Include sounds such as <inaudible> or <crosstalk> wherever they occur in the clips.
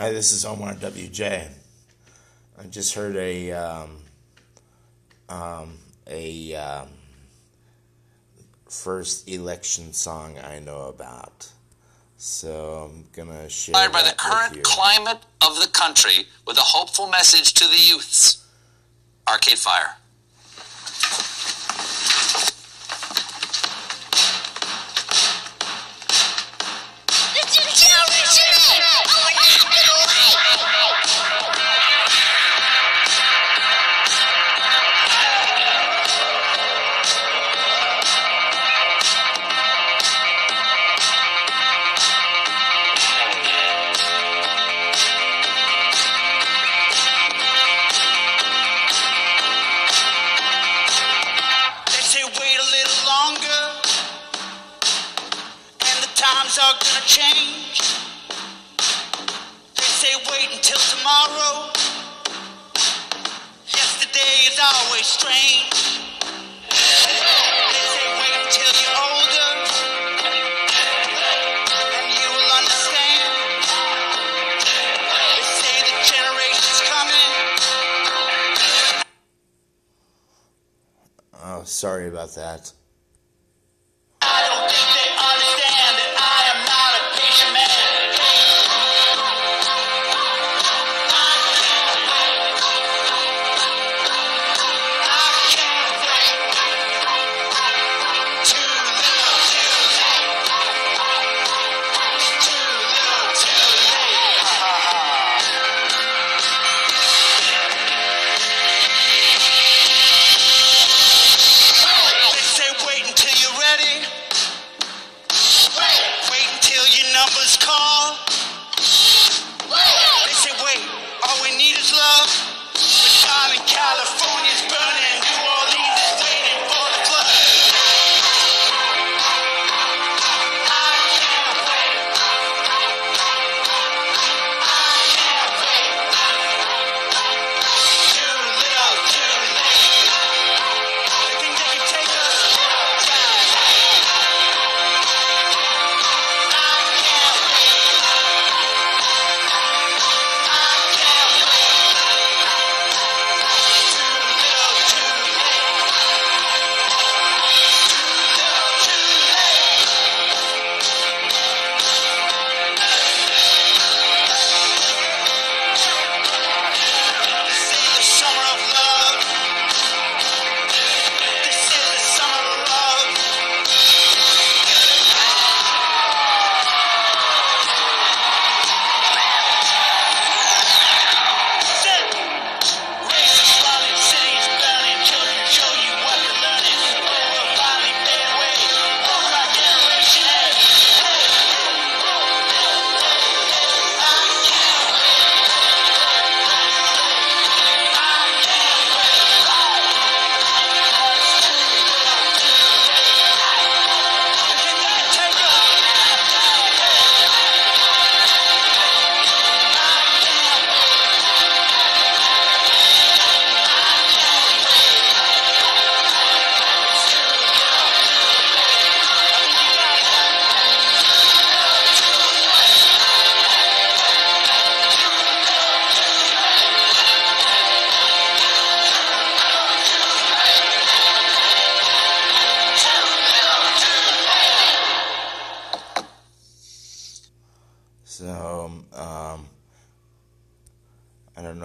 Hi, this is Omar WJ. I just heard a um, um, a um, first election song I know about, so I'm gonna share. Inspired by the current climate of the country with a hopeful message to the youths. Arcade Fire. Times are gonna change. They say wait until tomorrow. Yesterday is always strange. They say wait until you're older, and you will understand. They say the generation's coming. Oh, sorry about that.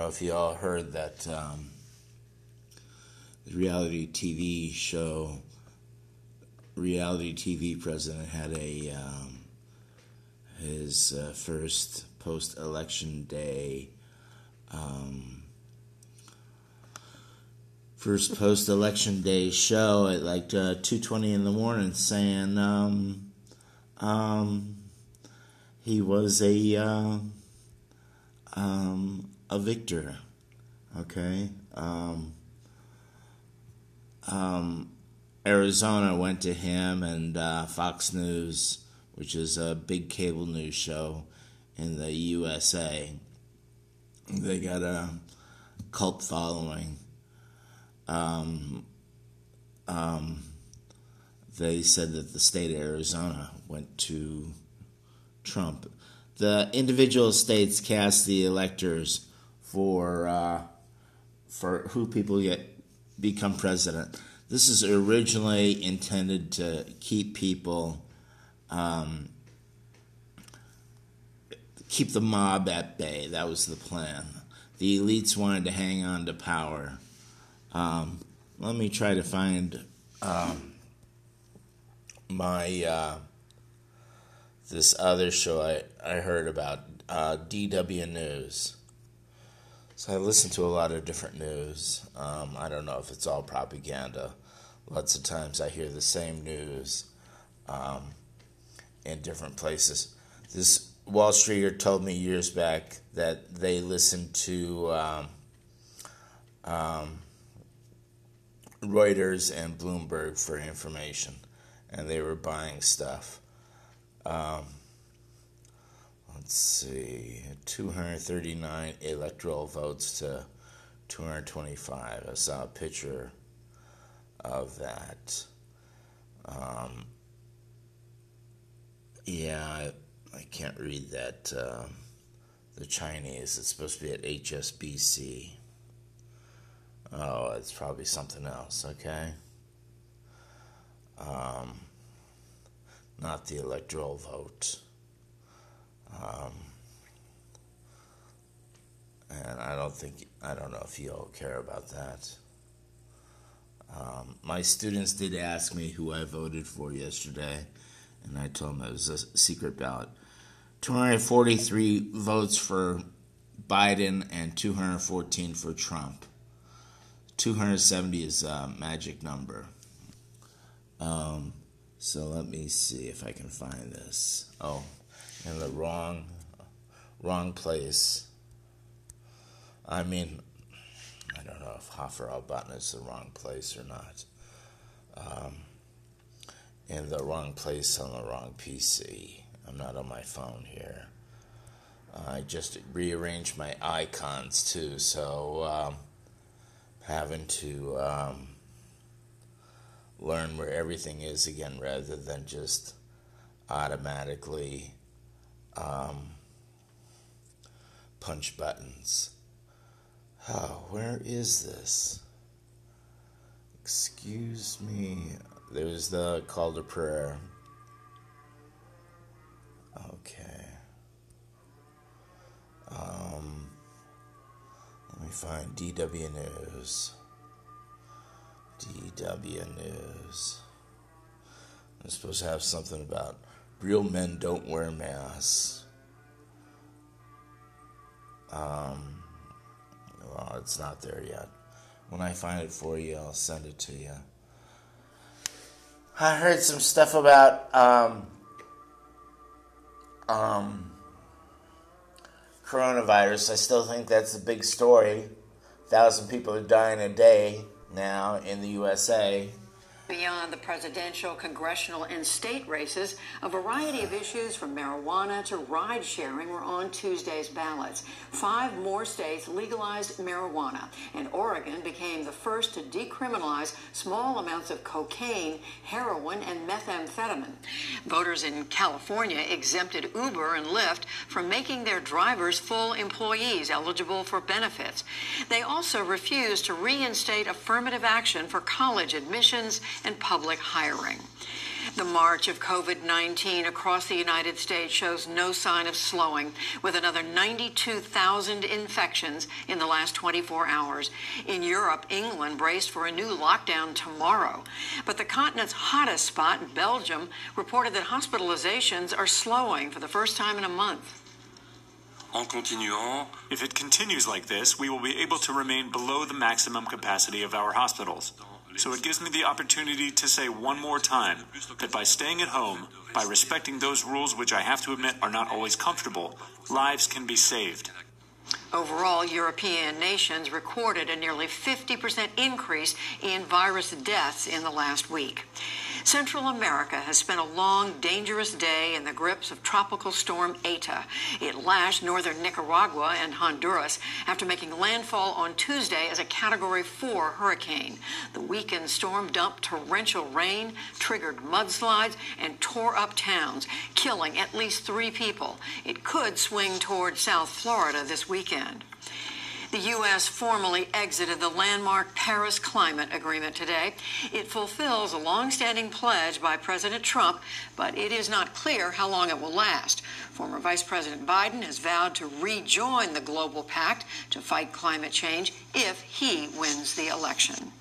Know if you all heard that um, reality TV show, reality TV president had a um, his uh, first post election day. Um, First post election day show at like uh, two twenty in the morning, saying um, um, he was a uh, um, a victor. Okay. Um, um, Arizona went to him and uh, Fox News, which is a big cable news show in the USA. They got a cult following. Um, um, they said that the state of Arizona went to Trump. the individual states cast the electors for uh, for who people get become president. This is originally intended to keep people, um, keep the mob at bay. That was the plan. The elites wanted to hang on to power. Um, let me try to find um, my uh, this other show I, I heard about uh, DW News. So I listen to a lot of different news. Um, I don't know if it's all propaganda. Lots of times I hear the same news um, in different places. This Wall Streeter told me years back that they listened to um, um, Reuters and Bloomberg for information, and they were buying stuff. Um, let's see, 239 electoral votes to 225. I saw a picture of that. Um, yeah, I, I can't read that. Uh, the Chinese, it's supposed to be at HSBC. Oh, it's probably something else, okay? Um, not the electoral vote. Um, and I don't think, I don't know if you all care about that. Um, my students did ask me who I voted for yesterday, and I told them it was a secret ballot. 243 votes for Biden and 214 for Trump. 270 is a magic number. Um, so let me see if I can find this. Oh, in the wrong, wrong place. I mean, I don't know if Hoffer Button is the wrong place or not. Um, in the wrong place on the wrong PC. I'm not on my phone here. I just rearranged my icons too, so um, having to um, learn where everything is again rather than just automatically um, punch buttons. Oh, where is this? Excuse me. There's the call to prayer. Okay. Um, let me find DW News. DW News. I'm supposed to have something about real men don't wear masks. Um, well, it's not there yet. When I find it for you, I'll send it to you. I heard some stuff about um, um, coronavirus. I still think that's a big story. thousand people are dying a day now in the USA. Beyond the presidential, congressional, and state races, a variety of issues from marijuana to ride sharing were on Tuesday's ballots. Five more states legalized marijuana, and Oregon became the first to decriminalize small amounts of cocaine, heroin, and methamphetamine. Voters in California exempted Uber and Lyft from making their drivers full employees eligible for benefits. They also refused to reinstate affirmative action for college admissions and public hiring. The march of COVID 19 across the United States shows no sign of slowing, with another 92,000 infections in the last 24 hours. In Europe, England braced for a new lockdown tomorrow. But the continent's hottest spot, Belgium, reported that hospitalizations are slowing for the first time in a month. If it continues like this, we will be able to remain below the maximum capacity of our hospitals. So it gives me the opportunity to say one more time that by staying at home, by respecting those rules which I have to admit are not always comfortable, lives can be saved. Overall, European nations recorded a nearly 50% increase in virus deaths in the last week. Central America has spent a long, dangerous day in the grips of tropical storm Eta. It lashed northern Nicaragua and Honduras after making landfall on Tuesday as a Category 4 hurricane. The weakened storm dumped torrential rain, triggered mudslides, and tore up towns, killing at least three people. It could swing toward South Florida this weekend. The U.S. formally exited the landmark Paris Climate Agreement today. It fulfills a long-standing pledge by President Trump, but it is not clear how long it will last. Former Vice President Biden has vowed to rejoin the global pact to fight climate change if he wins the election.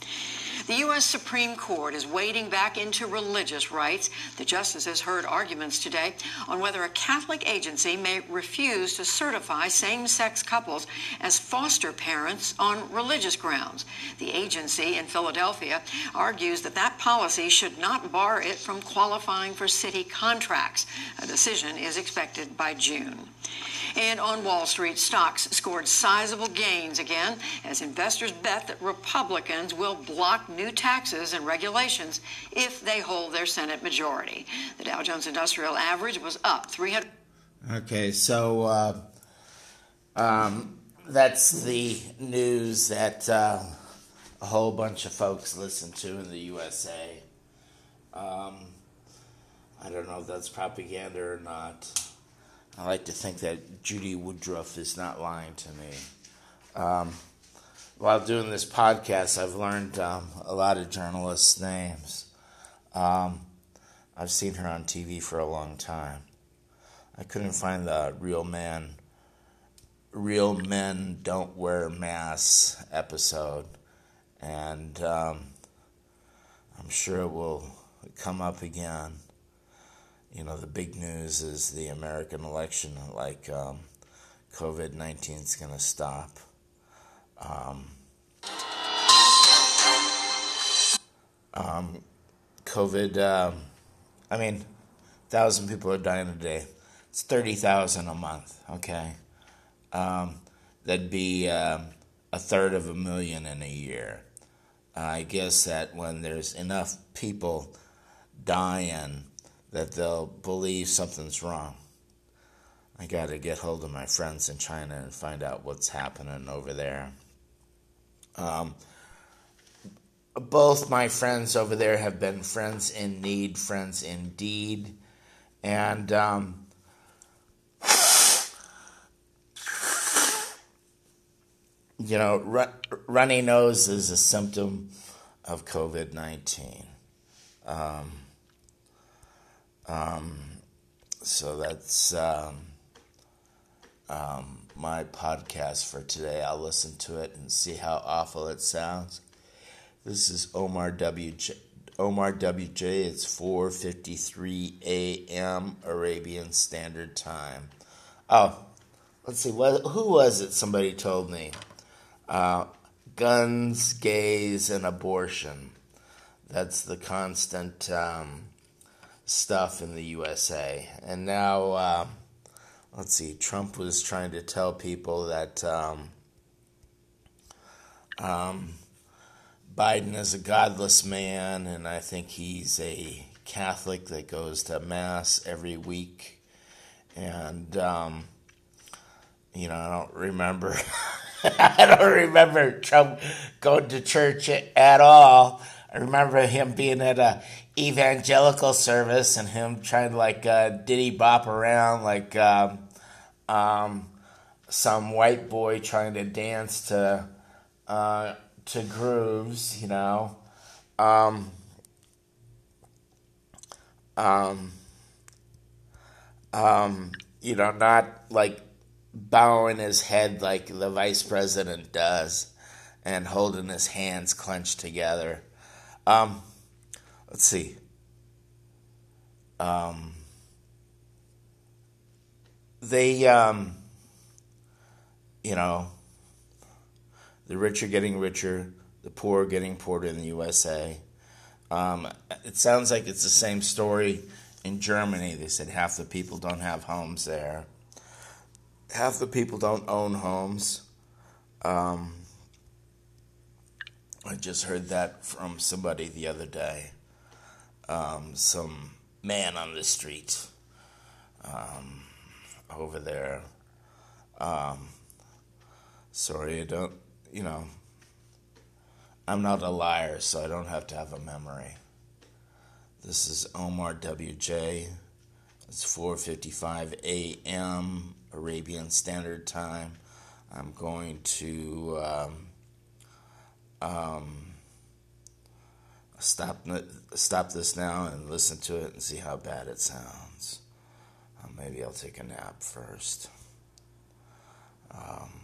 The U.S. Supreme Court is wading back into religious rights. The justices heard arguments today on whether a Catholic agency may refuse to certify same sex couples as foster parents on religious grounds. The agency in Philadelphia argues that that policy should not bar it from qualifying for city contracts. A decision is expected by June. And on Wall Street, stocks scored sizable gains again as investors bet that Republicans will block new taxes and regulations if they hold their Senate majority. The Dow Jones Industrial Average was up 300. Okay, so uh, um, that's the news that uh, a whole bunch of folks listen to in the USA. Um, I don't know if that's propaganda or not. I like to think that Judy Woodruff is not lying to me. Um, while doing this podcast, I've learned um, a lot of journalists' names. Um, I've seen her on TV for a long time. I couldn't find the real man, real men don't wear masks episode, and um, I'm sure it will come up again. You know, the big news is the American election, like um, COVID 19 is going to stop. Um, um, COVID, um, I mean, thousand people are dying a day. It's thirty thousand a month. Okay, um, that'd be um, a third of a million in a year. I guess that when there's enough people dying, that they'll believe something's wrong. I got to get hold of my friends in China and find out what's happening over there. Um, both my friends over there have been friends in need, friends indeed, and um, you know, ru- runny nose is a symptom of COVID nineteen. Um, um, so that's um, um, my podcast for today. I'll listen to it and see how awful it sounds. This is Omar WJ. Omar WJ. It's 4:53 a.m. Arabian Standard Time. Oh, let's see. What who was it? Somebody told me. Uh, guns, gays, and abortion. That's the constant um, stuff in the USA. And now, uh, let's see. Trump was trying to tell people that. Um, um, Biden is a godless man, and I think he's a Catholic that goes to Mass every week. And, um, you know, I don't remember. <laughs> I don't remember Trump going to church at all. I remember him being at a evangelical service and him trying to like uh, diddy bop around like um, um, some white boy trying to dance to uh, to grooves, you know. Um, um, um, you know, not like bowing his head like the vice president does and holding his hands clenched together. Um, let's see. Um, they, um, you know, the rich are getting richer, the poor are getting poorer in the USA. Um, it sounds like it's the same story in Germany. They said half the people don't have homes there. half the people don't own homes. Um, I just heard that from somebody the other day. Um, some man on the street um, over there. Um, sorry, I don't, you know, I'm not a liar, so I don't have to have a memory. This is Omar WJ. It's 4:55 a.m. Arabian Standard Time. I'm going to um, um, stop stop this now and listen to it and see how bad it sounds. Maybe I'll take a nap first. Um,